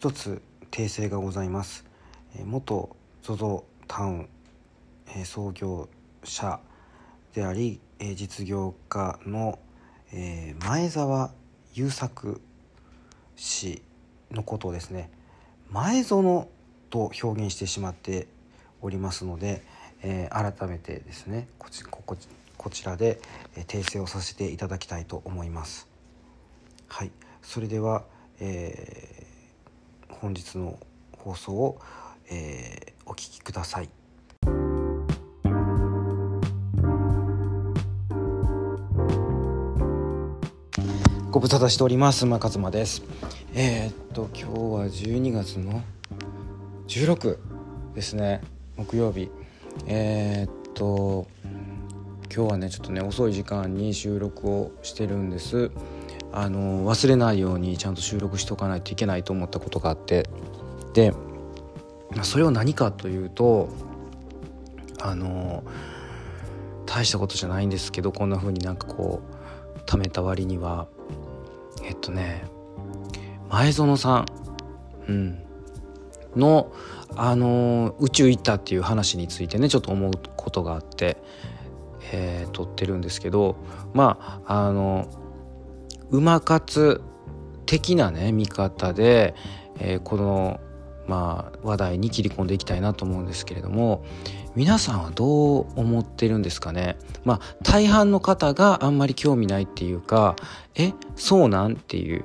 一つ訂正がございます。元 ZOZO タウン創業者であり実業家の前澤友作氏のことをですね。前園と表現してしまっておりますので、え、改めてですねこちこここちらで訂正をさせていただきたいと思います。はい。それでは、えー、本日の放送を、えー、お聞きください。ご無沙汰しております。馬勝馬です。えー、っと今日は12月の16ですね。木曜日。えー、っと今日はねちょっとね遅い時間に収録をしてるんです。あの忘れないようにちゃんと収録しとかないといけないと思ったことがあって。でそれは何かというとあの大したことじゃないんですけどこんな風になんかこう貯めた割には。えっとね前園さん、うん、の、あの宇宙行ったっていう話についてねちょっと思うことがあって、えー、撮ってるんですけどまああの馬活的なね見方で、えー、この、まあ、話題に切り込んでいきたいなと思うんですけれども皆さんはどう思ってるんですかね？まあ大半の方があんまり興味ないっていうかえそうなん？っていう。っ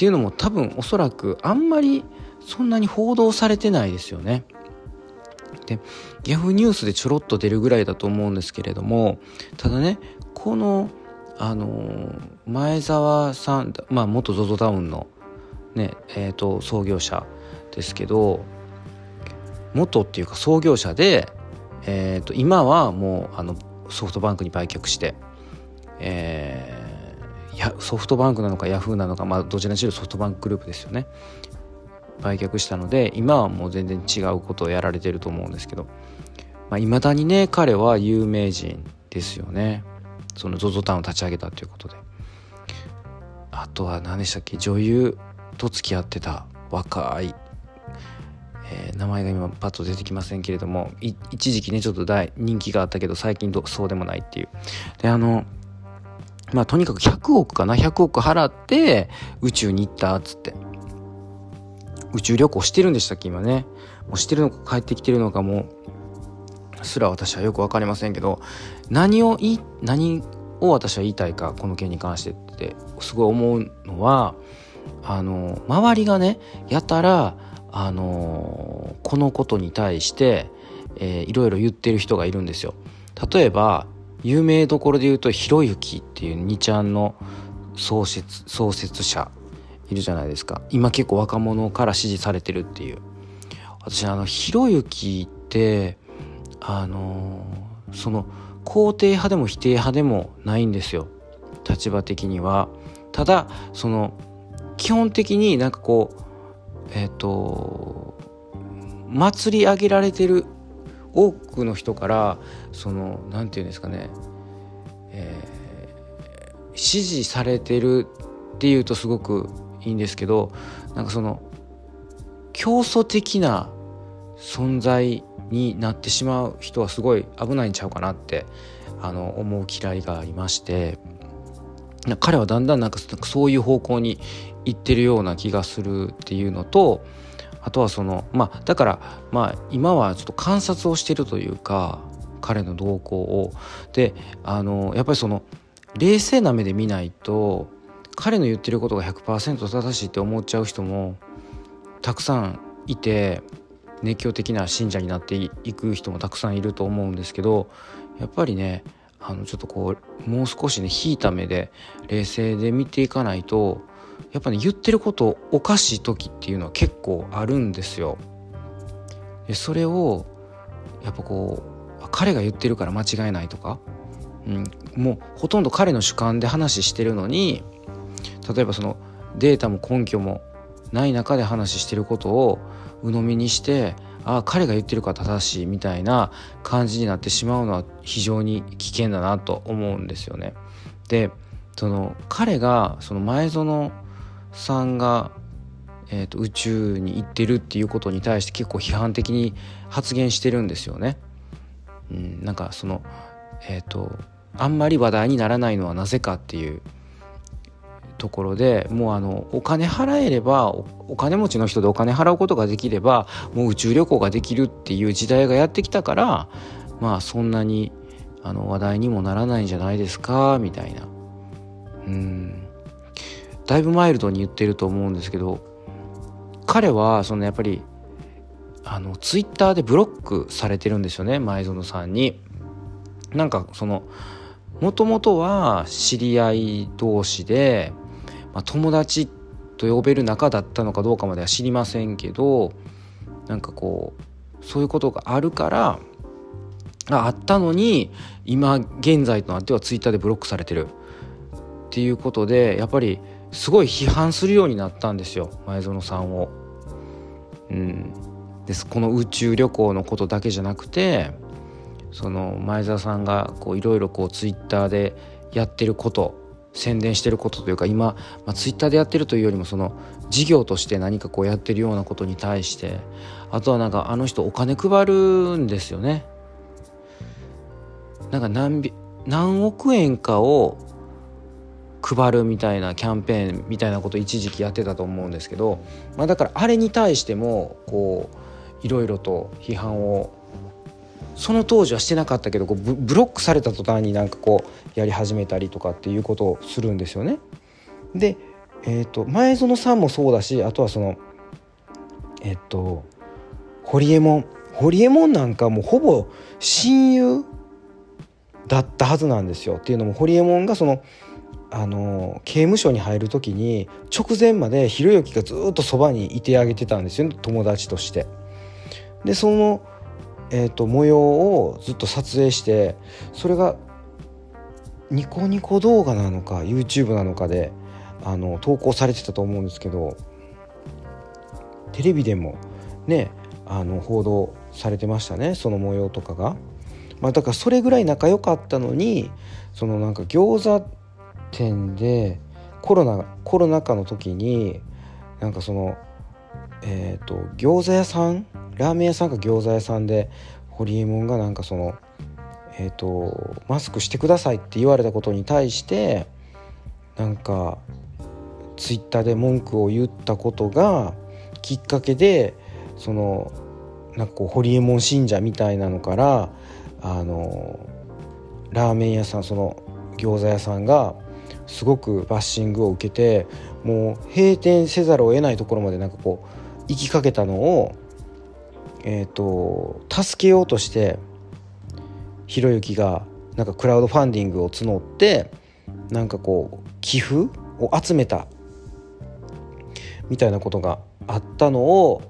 ていうのも多分おそらくあんまりそんなに報道されてないですよね。で Yahoo ニュースでちょろっと出るぐらいだと思うんですけれどもただねこのあの前澤さん、まあ、元 ZOZO タウンの、ねえーと、創業者ですけど元っていうか創業者で、えーと、今はもうあのソフトバンクに売却して、えー、やソフトバンクなのかヤフーなのか、まあ、どちらにしろソフトバンクグループですよね。売却したので今はもう全然違うことをやられてると思うんですけどいまあ、未だにね彼は有名人ですよね。その ZOZO タウンを立ち上げたということで。あとは何でしたっけ？女優と付き合ってた若い、えー、名前が今パッと出てきませんけれども一時期ねちょっと大人気があったけど最近どそうでもないっていう。であのまあとにかく100億かな？100億払って宇宙に行ったっつって。宇宙旅行してるんでしたっけ？今ね。もうしてるのか帰ってきてるのかもすら私はよく分かりませんけど何をい何を私は言いたいかこの件に関して。ってすごい思うのはあの周りがねやたらあのこのことに対して、えー、いろいろ言ってる人がいるんですよ。例えば有名どころで言うとひろゆきっていう2ちゃんの創設創設者いるじゃないですか。今結構若者から支持されてるっていう。私あのひろゆきってあの、その肯定派でも否定派でもないんですよ。立場的には。ただその基本的になんかこうえっ、ー、と祭り上げられてる多くの人からその何て言うんですかね、えー、支持されてるっていうとすごくいいんですけどなんかその競争的な存在になってしまう人はすごい危ないんちゃうかなってあの思う嫌いがありまして。彼はだんだんなんかそういう方向に行ってるような気がするっていうのとあとはそのまあだからまあ今はちょっと観察をしてるというか彼の動向を。であのやっぱりその冷静な目で見ないと彼の言ってることが100%正しいって思っちゃう人もたくさんいて熱狂的な信者になっていく人もたくさんいると思うんですけどやっぱりねあのちょっとこうもう少しね引いた目で冷静で見ていかないとやっぱね言ってることおかしい時っていうのは結構あるんですよ。でそれをやっぱこう彼が言ってるから間違いないとか、うん、もうほとんど彼の主観で話してるのに例えばそのデータも根拠もない中で話してることを鵜呑みにしてああ彼が言ってるから正しいみたいな感じになってしまうのは非常に危険だなと思うんですよね。でその彼がその前園さんが、えーと、宇宙に行ってるっていうことに対して結構批判的に発言してるんですよね。うん、なんかそのえっ、ー、とあんまり話題にならないのはなぜかっていうところでもうあのお金払えればお金持ちの人でお金払うことができればもう宇宙旅行ができるっていう時代がやってきたからまあそんなにあの話題にもならないんじゃないですかみたいなうんだいぶマイルドに言ってると思うんですけど彼はそのやっぱりあのツイッターでブロックされてるんですよね前園さんに。なんかそのもともとは知り合い同士で、まあ、友達と呼べる仲だったのかどうかまでは知りませんけどなんかこうそういうことがあるからあったのに今現在となってはツイッターでブロックされてる。っていうことでやっぱりすごい批判するようになったんですよ。前園さんを。うん、です。この宇宙旅行のことだけじゃなくてその前澤さんがいろいろツイッターでやってること。宣伝してることというか今、まあ、ツイッターでやってるというよりもその事業として何かこうやってるようなことに対してあとはなんかあの人お金配るんですよね。なんか何何億円かを配るみたいなキャンペーンみたいなこと一時期やってたと思うんですけど、まあ、だからあれに対してもこういろいろと批判をその当時はしてなかったけどこうブロックされた途端になんかこうやり始めたりとかっていうことをするんですよね。で、えーと、前園さんもそうだしあとはそのえっ、ー、と堀エモ門堀エモ門なんかもうほぼ親友だったはずなんですよ。っていうのも堀エモ門がそのあの刑務所に入る時に直前までひろゆきがずっとそばにいてあげてたんですよ友達として。でそのえーと、模様をずっと撮影してそれがニコニコ動画なのか YouTube なのかであの投稿されてたと思うんですけどテレビでもねあの報道されてましたねその模様とかが。まあ、だからそれぐらい仲良かったのにそのなんか餃子店でコロナコロナ禍の時になんかそのえっ、ー、と餃子屋さんラーメン屋さんか餃子屋さんでホリエモンがなんかそのえっ、ー、とマスクしてくださいって言われたことに対してなんかツイッターで文句を言ったことがきっかけでそのなんかこうホリエモン信者みたいなのからあのラーメン屋さんその餃子屋さんがすごくバッシングを受けてもう閉店せざるを得ないところまでなんかこう行きかけたのをえーと、助けようとしてひろゆきがなんかクラウドファンディングを募ってなんかこう寄付を集めたみたいなことがあったのを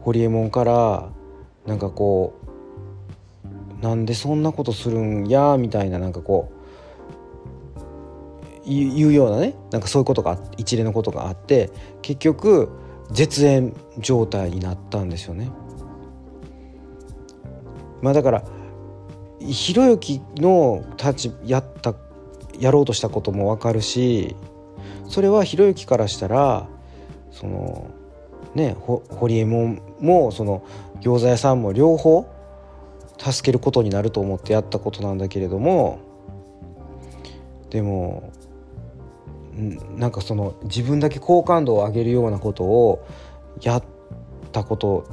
ホリエモンからなんかこうなんでそんなことするんやみたいななんかこういうようなねなんかそういうことが一連のことがあって結局絶縁状態になったんですよね。まあだからひろゆきの立ちやったやろうとしたことも分かるしそれはひろゆきからしたらそのね堀江門もその餃子屋さんも両方助けることになると思ってやったことなんだけれどもでもなんかその自分だけ好感度を上げるようなことをやったこと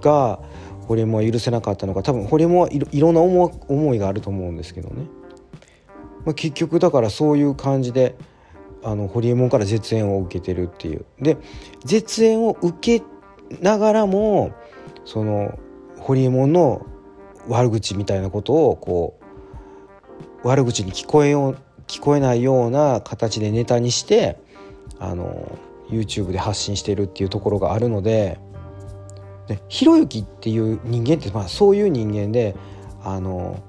がホリエモンは許せなかったのか多分ホリエモンはいろんな思いがあると思うんですけどね、まあ、結局だからそういう感じであのホリエモンから絶縁を受けてるっていう。で絶縁を受けながらもそのホリエモンの悪口みたいなことをこう悪口に聞こえよう聞こえないような形でネタにしてあの YouTube で発信してるっていうところがあるのででひろゆきっていう人間って、まあ、そういう人間であの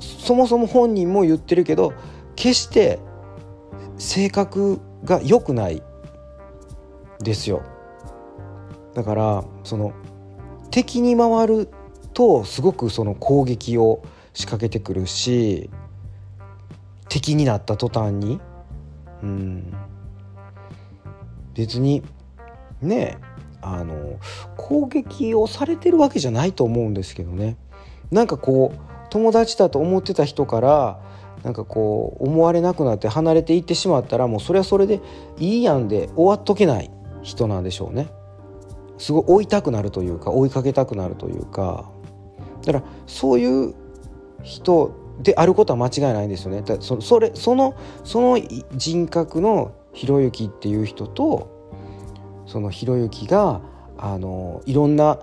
そもそも本人も言ってるけど決して性格が良くないですよ。だからその敵に回るとすごくその攻撃を仕掛けてくるし敵になった途端に。うん。別にねえあの攻撃をされてるわけじゃないと思うんですけどね。なんかこう友達だと思ってた人からなんかこう思われなくなって離れていってしまったらもうそれはそれでいいやんで終わっとけない人なんでしょうね。すごい追いたくなるというか追いかけたくなるというか。だからそういう人であることは間違いないんですよね。だそそれそのその人格のひろゆきっていう人とそのひろゆきがあのいろんな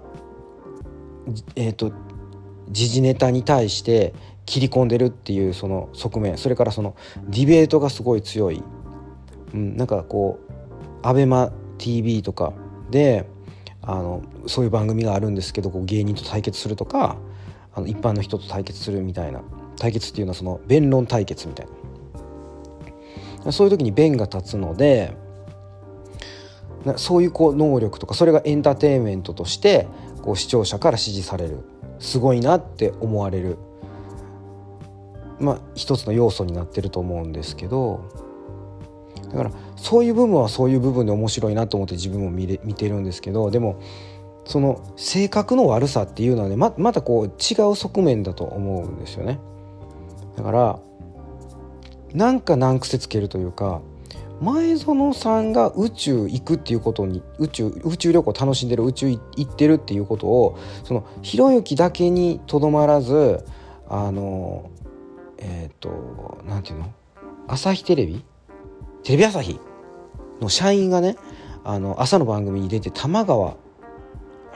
えっ、ー、と時事ネタに対して切り込んでるっていうその側面。それからそのディベートがすごい強い、うん、なんかこう ABEMATV とかであのそういう番組があるんですけどこう芸人と対決するとかあの一般の人と対決するみたいな。対決っていうのはその弁論対決みたいな。そういう時に弁が立つのでそういうこう能力とかそれがエンターテインメントとしてこう視聴者から支持される。すごいなって思われる。まあ一つの要素になってると思うんですけど。だからそういう部分はそういう部分で面白いなと思って自分も見れ見てるんですけどでもその性格の悪さっていうのはねままたこう違う側面だと思うんですよね。だからなんか難癖つけるというか前園さんが宇宙行くっていうことに宇宙宇宙旅行楽しんでる宇宙行ってるっていうことをそのひろゆきだけにとどまらずあのえっ、ー、となんていうの？朝日テレビ？テレビ朝日の社員がねあの朝の番組に出て玉川あ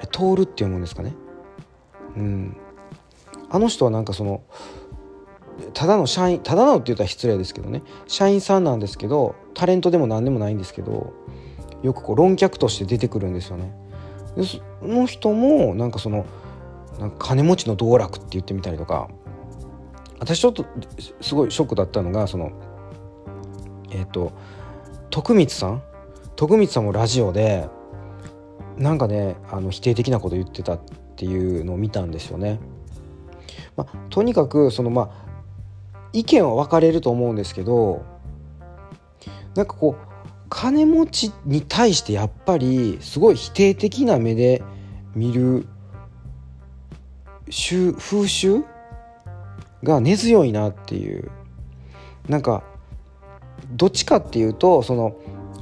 れ通るって読むんですかね。うん。あの人はなんかそのただの社員ただのって言ったら失礼ですけどね社員さんなんですけどタレントでも何でもないんですけどよくこう論客として出てくるんですよね。でその人もなんかそのなんか金持ちの道楽って言ってみたりとか私ちょっとすごいショックだったのがそのえっ、ー、と徳光さん？徳光さんもラジオでなんかねあの否定的なこと言ってたっていうのを見たんですよね。まあ、とにかくそのまあ意見は分かれると思うんですけどなんかこう金持ちに対してやっぱりすごい否定的な目で見る風習が根強いなっていうなんかどっちかっていうとその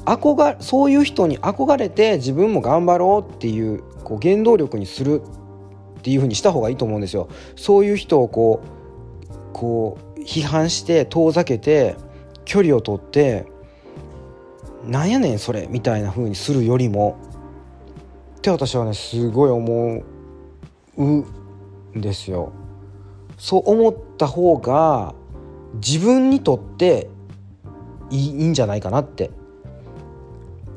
憧そういう人に憧れて自分も頑張ろうっていうこう原動力にするっていうふうにした方がいいと思うんですよ。そういう人をこうこう批判して遠ざけて距離を取ってなんやねんそれみたいな風にするよりもって私はねすごい思うんですよ。そう思った方が自分にとっていいんじゃないかなって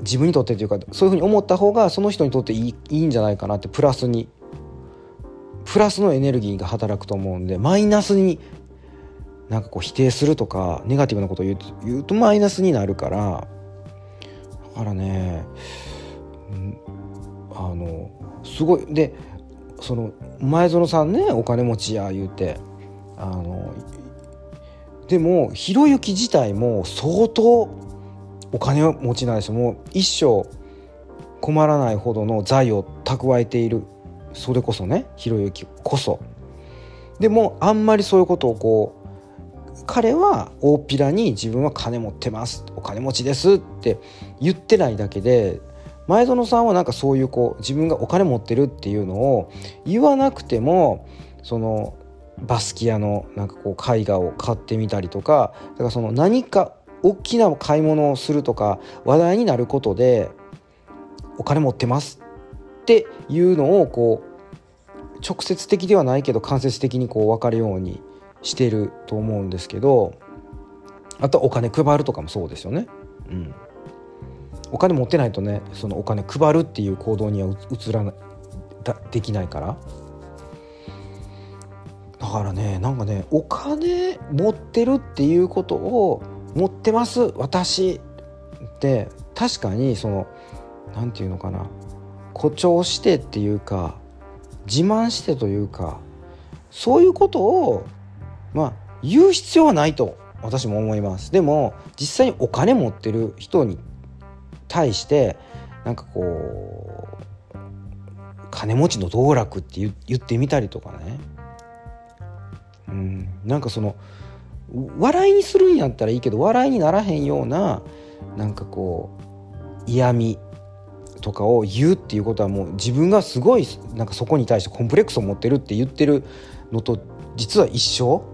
自分にとってというかそういうふうに思った方がその人にとっていいいいんじゃないかなってプラスにプラスのエネルギーが働くと思うんでマイナスになんかこう否定するとかネガティブなことを言う言うとマイナスになるからだからねあのすごいでその前園さんねお金持ちや言うてあのでもひろゆき自体も相当お金持ちなんですよ。もう一生困らないほどの財を蓄えている。それこそねひろゆきこそ。でもあんまりそういうことをこう彼は大っぴらに自分は金持ってます。お金持ちですって言ってないだけで前園さんはなんかそういうこう自分がお金持ってるっていうのを言わなくてもそのバスキアのなんかこう絵画を買ってみたりとかだからその何か大きな買い物をするとか話題になることでお金持ってますっていうのをこう直接的ではないけど間接的にこう分かるようにしてると思うんですけどあとお金配るとかもそうですよね。うん、お金持ってないとねそのお金配るっていう行動には移らないできないから。だからねなんかねお金持ってるっていうことを持ってます私って。確かにその何て言うのかな。誇張してっていうか自慢してというかそういうことをまあ言う必要はないと私も思います。でも実際にお金持ってる人に対してなんかこう金持ちの道楽って言ってみたりとかね、うん、なんかその笑いにするんやったらいいけど笑いにならへんようななんかこう嫌味とかを言うっていうことはもう自分がすごいなんかそこに対してコンプレックスを持ってるって言ってるのと実は一緒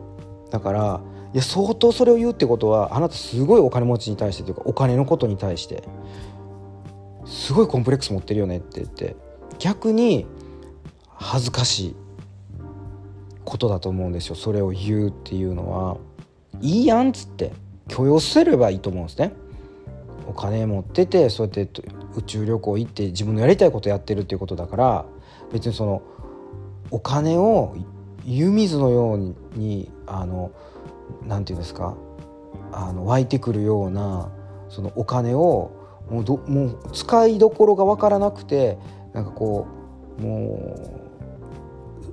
だからいや相当それを言うってことはあなたすごいお金持ちに対してというかお金のことに対してすごいコンプレックス持ってるよねって言って逆に恥ずかしいことだと思うんですよ。それを言うっていうのは。いいやんっつって許容すればいいと思うんですね。お金持っててそうやって宇宙旅行行って自分のやりたいことやってるっていうことだから別にそのお金を湯水のようにあのなんていうんですかあの湧いてくるようなそのお金をもうどもう使いどころが分からなくてなんかこうも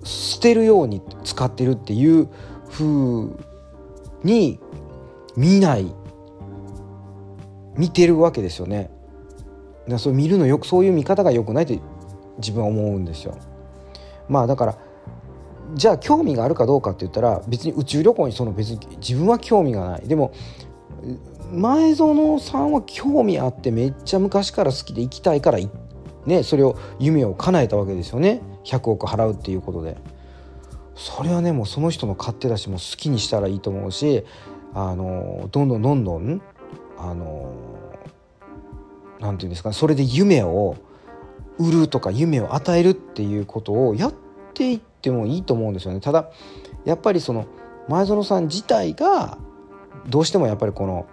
う捨てるように使ってるっていう風に見ない見てるわけですよね。だそう見るのよくそういう見方が良くないって自分は思うんですよ。まあだからじゃあ興味があるかどうかって言ったら別に宇宙旅行にその別に自分は興味がない。でも前園さんは興味あってめっちゃ昔から好きで行きたいからねそれを夢を叶えたわけですよね。100億払うっていうことで。それはねもうその人の勝手だしもう好きにしたらいいと思うしあのどんどんどんどんあのなんていうんですかそれで夢を売るとか夢を与えるっていうことをやっていってもいいと思うんですよね。ただやっぱりその前園さん自体がどうしてもやっぱりこの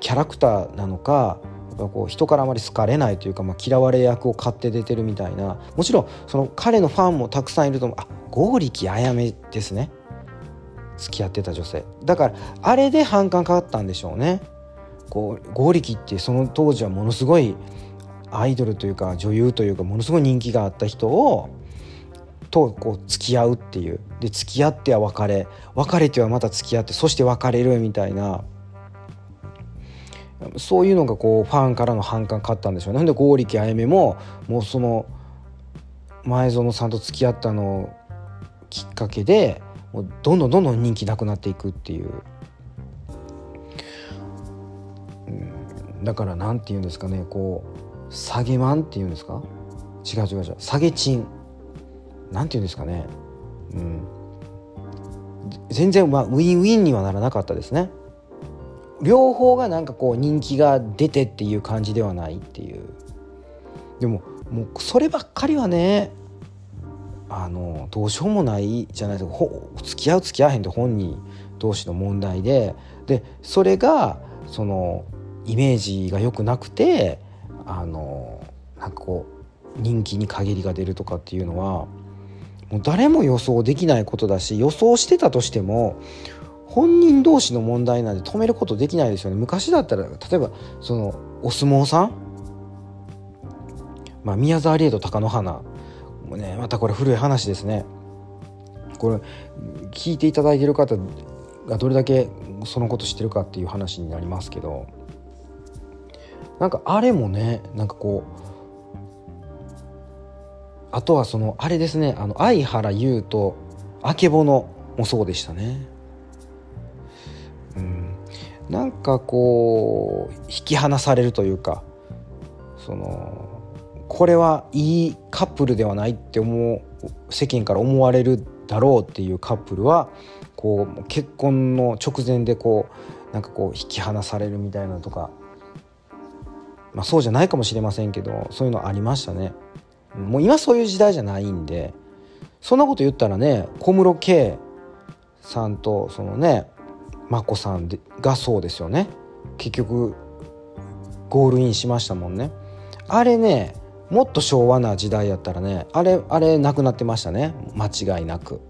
キャラクターなのかやっぱこう人からあまり好かれないというか、まあ、嫌われ役を買って出てるみたいなもちろんその彼のファンもたくさんいると思う。あ剛力あやめですね。付き合ってた女性。だからあれで反感かかったんでしょうね。こう剛力ってその当時はものすごいアイドルというか女優というかものすごい人気があった人をとこう付き合うっていう。で付き合っては別れ。別れてはまた付き合ってそして別れるみたいな。そういうのがこうファンからの反感買ったんでしょうね。なんで剛力あやめももうその前園さんと付き合ったのきっかけでもうどんどんどんどん人気なくなっていくっていう、だから何て言うんですかねこう下げマンっていうんですか？違う違う違う。下げチンなんて言うんですかね。うん。全然まあウィンウィンにはならなかったですね。両方がなんかこう人気が出てっていう感じではないっていう。でももうそればっかりはねあのどうしようもないじゃないですか。付き合う付き合わへんって本人同士の問題で。でそれがそのイメージが良くなくてあのなんかこう人気に陰りが出るとかっていうのはもう誰も予想できないことだし予想してたとしても本人同士の問題なんで止めることできないですよね。昔だったら例えばそのお相撲さん、まあ、宮沢りえと貴乃花。もねまたこれ古い話ですね。これ聞いていただいてる方がどれだけそのこと知ってるかっていう話になりますけど。なんかあれもねなんかこうあとはそのあれですねあの相原優とあけぼのもそうでしたねうんなんかこう引き離されるというかそのこれはいいカップルではないって思う世間から思われるだろうっていうカップルはこう結婚の直前でこうなんかこう引き離されるみたいなとかまあそうじゃないかもしれませんけどそういうのありましたね。もう今そういう時代じゃないんでそんなこと言ったらね小室圭さんとそのね眞子さんがそうですよね。結局ゴールインしましたもんね。あれねもっと昭和な時代やったらねあれあれなくなってましたね。間違いなく。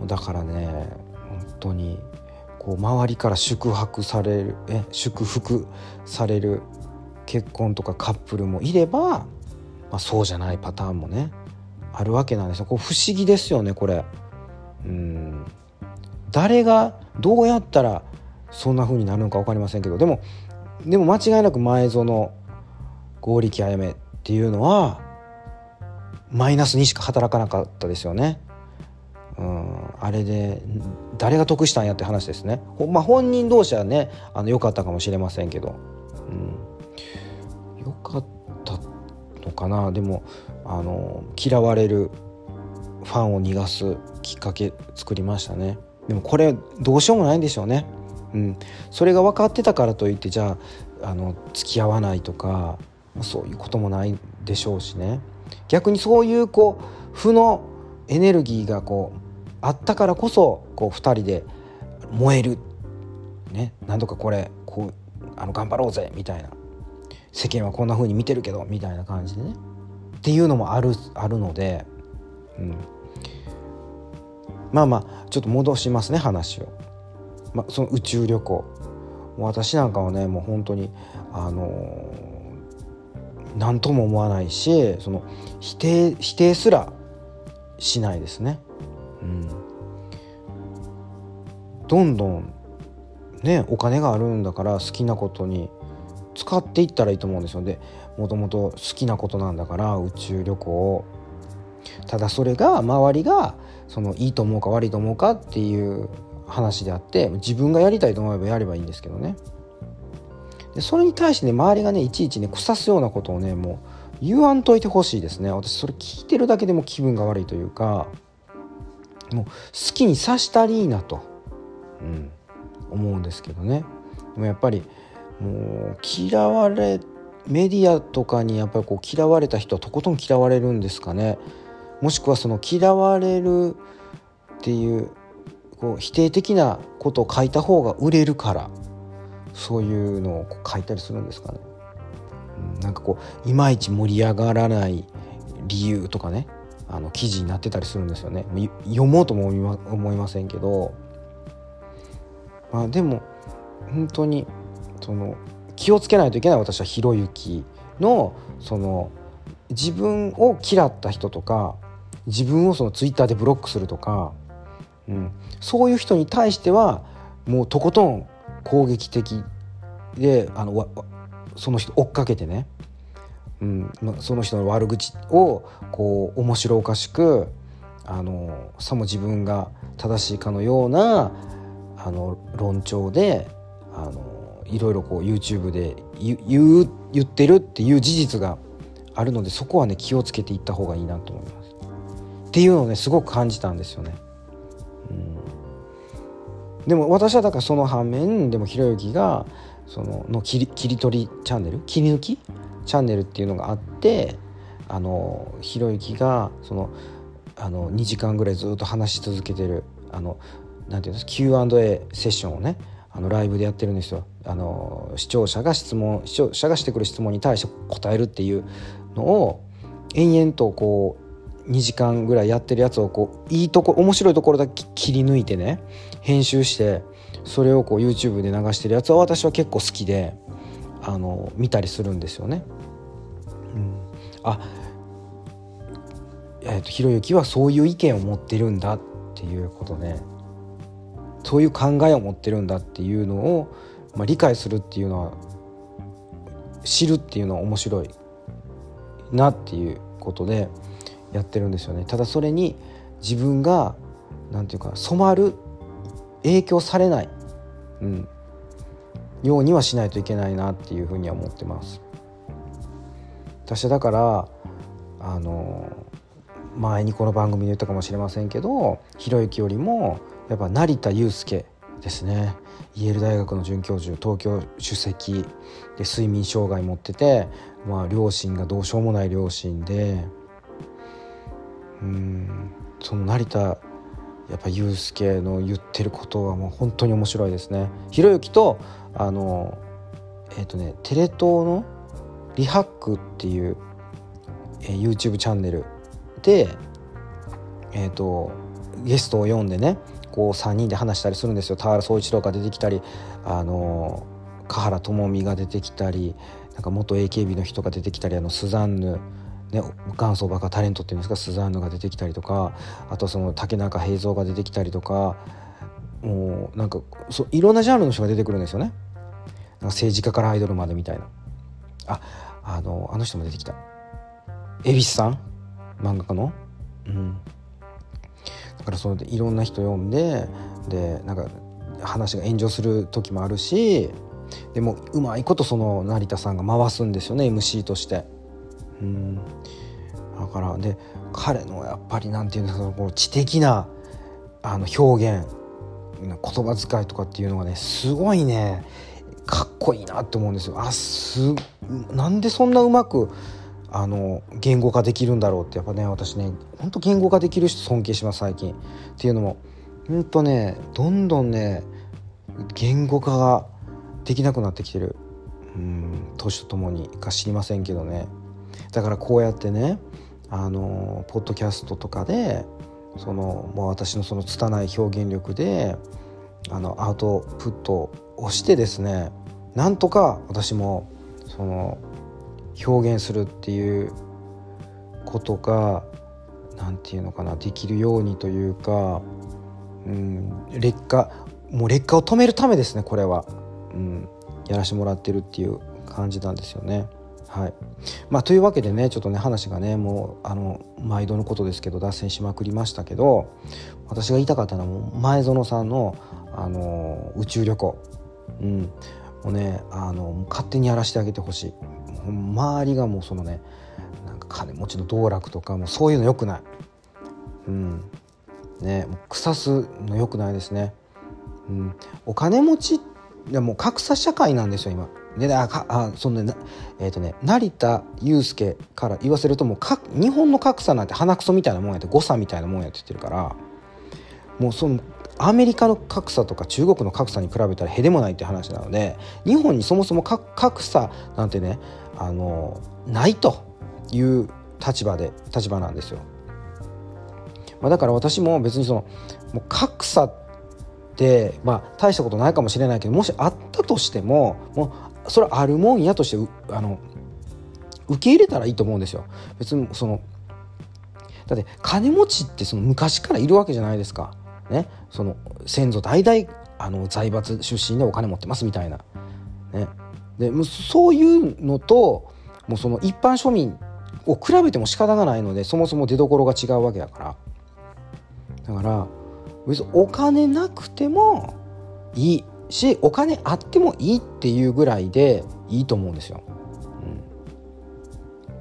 うん。だからね本当にこう周りから祝福されるえ祝福される結婚とかカップルもいれば、まあ、そうじゃないパターンもねあるわけなんですよ。こう不思議ですよねこれ。うん。誰がどうやったらそんな風になるのか分かりませんけど。でもでも間違いなく前園剛力あやめっていうのはマイナスにしか働かなかったですよね。うん、あれで誰が得したんやって話ですね。まあ、本人同士はねあの良かったかもしれませんけど、うん、良かったのかな。でもあの嫌われるファンを逃がすきっかけ作りましたね。でもこれどうしようもないんでしょうね。うん、それが分かってたからといってじゃああの付き合わないとかそういうこともないでしょうしね。逆にそういうこう負のエネルギーがこうあったからこそこう2人で燃える、ね、何とかこれこうあの頑張ろうぜみたいな。世間はこんな風に見てるけどみたいな感じでねっていうのもあるあるので、うん、まあまあちょっと戻しますね話を。まあ、その宇宙旅行私なんかはねもう本当にあの何とも思わないしその否定否定すらしないですね。うん、どんどんねお金があるんだから好きなことに使っていったらいいと思うんですよ。でもともと好きなことなんだから宇宙旅行ただそれが周りがそのいいと思うか悪いと思うかっていう話であって自分がやりたいと思えばやればいいんですけどね。でそれに対してね周りがねいちいちね腐すようなことをねもう言わんといてほしいですね。私それ聞いてるだけでも気分が悪いというかもう好きにさしたりいいなと、うん、思うんですけどね。でもやっぱりもう嫌われメディアとかにやっぱりこう嫌われた人はとことん嫌われるんですかねもしくはその嫌われるっていうこう否定的なことを書いた方が売れるからそういうのを書いたりするんですかね。うん、なんかこういまいち盛り上がらない理由とかねあの記事になってたりするんですよね。読もうとも思いませんけど、まあ、でも本当にその気をつけないといけない私はひろゆきのその自分を嫌った人とか自分をそのツイッターでブロックするとか、うん、そういう人に対してはもうとことん攻撃的であのその人追っかけてねうん、その人の悪口をこう面白おかしくあのさも自分が正しいかのようなあの論調であのいろいろこう YouTube で言う言ってるっていう事実があるのでそこはね気をつけていった方がいいなと思います。っていうのをねすごく感じたんですよね。うん、でも私はだからその反面でもひろゆきがそのの切り切り取りチャンネル切り抜き？チャンネルっていうのがあってあのひろゆきがそのあの2時間ぐらいずっと話し続けてるあのなんていうんです Q&A セッションをねあのライブでやってるんですよあの視聴者が質問視聴者がしてくる質問に対して答えるっていうのを延々とこう2時間ぐらいやってるやつをこういいとこ面白いところだけ切り抜いてね編集してそれをこう YouTube で流してるやつは私は結構好きであの見たりするんですよね。うん、あえーと、ひろゆきはそういう意見を持ってるんだっていうことでそういう考えを持ってるんだっていうのを、まあ、理解するっていうのは知るっていうのは面白いなっていうことでやってるんですよね。ただそれに自分がなんていうか染まる影響されない、うん、ようにはしないといけないなっていうふうには思ってます。私だからあの前にこの番組で言ったかもしれませんけどひろゆきよりもやっぱ成田悠輔ですねイェール大学の准教授東京首席で睡眠障害持ってて、まあ、両親がどうしようもない両親でうんその成田やっぱユースケの言ってることはもう本当に面白いですね。ひろゆきとあのえっ、ー、とねテレ東のリハックっていう、えー、YouTube チャンネルでえっ、ー、とゲストを呼んでねこう3人で話したりするんですよ。田原総一郎が出てきたりあの香原朋美が出てきたりなんか元 AKB の人が出てきたりあのスザンヌね、元祖バカタレントっていうんですかスザンヌが出てきたりとかあとその竹中平蔵が出てきたりとかもうなんかそいろんなジャンルの人が出てくるんですよね。なんか政治家からアイドルまでみたいな。ああのあの人も出てきた。蛭子さん漫画家の？うんだからそれでいろんな人読んででなんか話が炎上する時もあるしでもうまいことその成田さんが回すんですよね MC として。うんだからで彼のやっぱりなんていうんですかこの知的なあの表現言葉遣いとかっていうのがねすごいねかっこいいなって思うんですよ。あすなんでそんなうまくあの言語化できるんだろうってやっぱね私ねほんと言語化できる人尊敬します最近。っていうのもほんとねどんどんね言語化ができなくなってきてるうん年とともにか知りませんけどねだからこうやってねあのポッドキャストとかでそのもう私のその拙い表現力であのアウトプットをしてですねなんとか私もその表現するっていうことが何て言うのかなできるようにというか、うん、劣化もう劣化を止めるためですねこれは、うん、やらしてもらってるっていう感じなんですよね。はい。まあ、というわけでねちょっとね話がねもうあの毎度のことですけど脱線しまくりましたけど私が言いたかったのはもう前園さんのあの宇宙旅行、うん、もうねあの勝手にやらせてあげてほしい。周りがもうそのねなんか金持ちの道楽とかもうそういうのよくない、うん。ね、もう腐すのよくないですね、うん、お金持ちでも格差社会なんですよ今。でああそのねえーとね、成田悠介から言わせるともうか日本の格差なんて鼻くそみたいなもんやって誤差みたいなもんやって言ってるからもうそのアメリカの格差とか中国の格差に比べたらへでもないって話なので日本にそもそも格差なんてねあのないという立場で立場なんですよ。まあ、だから私も別にそのもう格差ってまあ大したことないかもしれないけどもしあったとしてももうそれはあるもんやとしてあの受け入れたらいいと思うんですよ。別にそのだって金持ちってその昔からいるわけじゃないですか。ね、その先祖代々あの財閥出身でお金持ってますみたいな。ね、でもうそういうのともうその一般庶民を比べても仕方がないのでそもそも出どころが違うわけだから。だから別にお金なくてもいいしお金あってもいいっていうぐらいでいいと思うんですよ。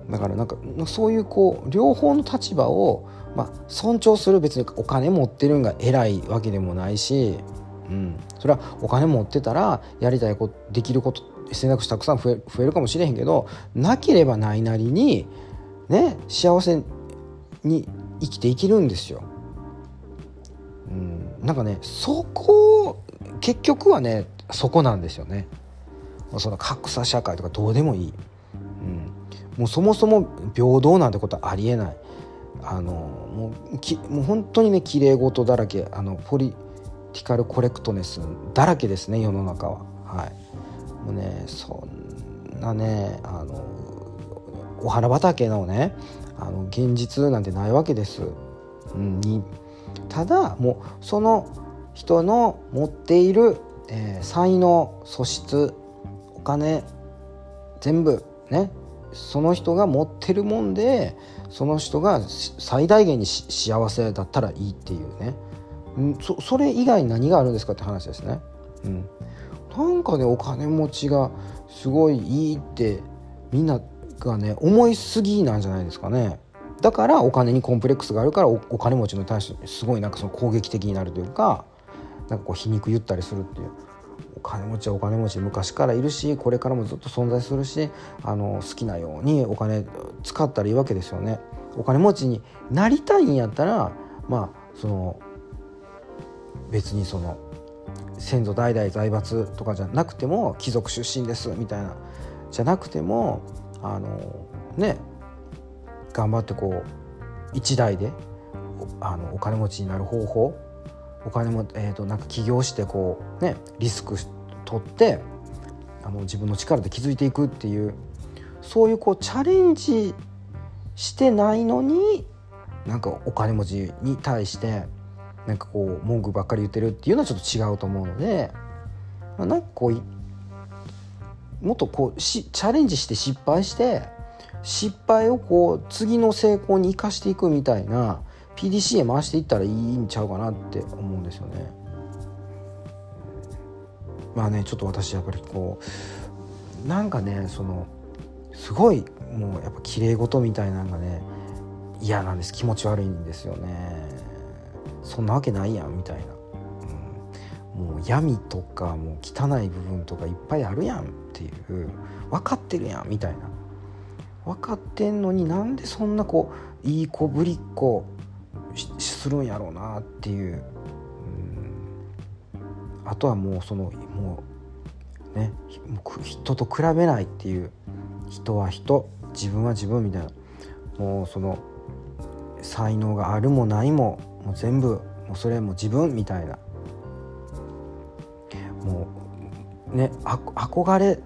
うん、だからなんかそういうこう両方の立場をまあ、尊重する別にお金持ってるんが偉いわけでもないし、うん、それはお金持ってたらやりたいことできること選択肢たくさん増え増えるかもしれへんけどなければないなりにね幸せに生きていけるんですよ。うん、なんかねそこ結局はねそこなんですよね。その格差社会とかどうでもいい。うん、もうそもそも平等なんてことはありえない。あのもうきもう本当にね綺麗事だらけあのポリティカルコレクトネスだらけですね世の中は。はい、もうねそんなねあのお花畑のねあの現実なんてないわけです。にただもうその人の持っている、えー、才能素質お金全部ねその人が持ってるもんでその人が最大限に幸せだったらいいっていうね、そそれ以外に何があるんですかって話ですね。うん、なんかねお金持ちがすごいいいってみんながね思いすぎなんじゃないですかね。だからお金にコンプレックスがあるからお金持ちに対してすごいなんかその攻撃的になるというかなんかこう皮肉言ったりするっていうお金持ちはお金持ち昔からいるしこれからもずっと存在するしあの好きなようにお金使ったらいいわけですよね。お金持ちになりたいんやったらまあその別にその先祖代々財閥とかじゃなくても貴族出身ですみたいな。じゃなくてもあのね頑張ってこう一代であのお金持ちになる方法お金も、えーと、なんか起業してこう、ね、リスク取ってあの自分の力で築いていくっていうそういうこうチャレンジしてないのになんかお金持ちに対してなんかこう文句ばっかり言ってるっていうのはちょっと違うと思うので、まあ、なんかこうもっとこうしチャレンジして失敗して失敗をこう次の成功に生かしていくみたいな PDC へ回していったらいいんちゃうかなって思うんですよね。まあねちょっと私やっぱりこうなんかねそのすごいもうやっぱ綺麗事みたいなのがね嫌なんです気持ち悪いんですよねそんなわけないやんみたいな、うん、もう闇とかもう汚い部分とかいっぱいあるやんっていう。分かってるやんみたいな。分かってんのになんでそんなこういい子ぶりっ子するんやろうなっていう、うん、あとはもうそのもうね人と比べないっていう。人は人。自分は自分みたいな。もうその才能があるもないももう全部もうそれも自分みたいな。もうね憧れ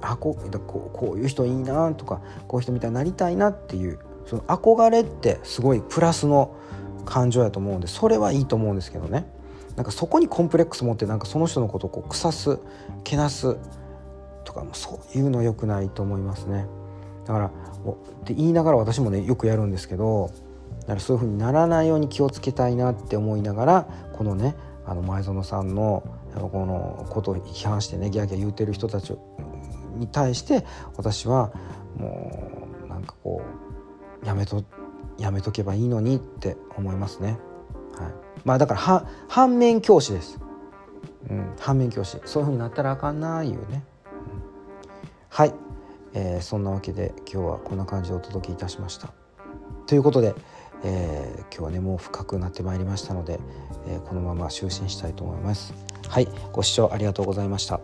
あこここういう人いいなとかこういう人みたいになりたいなっていうその憧れってすごいプラスの感情やと思うんでそれはいいと思うんですけどね。なんかそこにコンプレックス持ってなんかその人のことをこう腐すけなすとかもそういうの良くないと思いますね。だからって言いながら私もねよくやるんですけどだからそういう風にならないように気をつけたいなって思いながらこのねあの前園さんのこのことを批判してねギャーギャー言うてる人たちに対して私はもうなんかこうやめとやめとけばいいのにって思いますね。はい、まあだから反面教師です。うん、反面教師。そういうふうになったらあかんないうね、うん、はい、えー、そんなわけで今日はこんな感じでお届けいたしました。ということで、えー、今日はねもう深くなってまいりましたので、えー、このまま就寝したいと思います。はいご視聴ありがとうございました。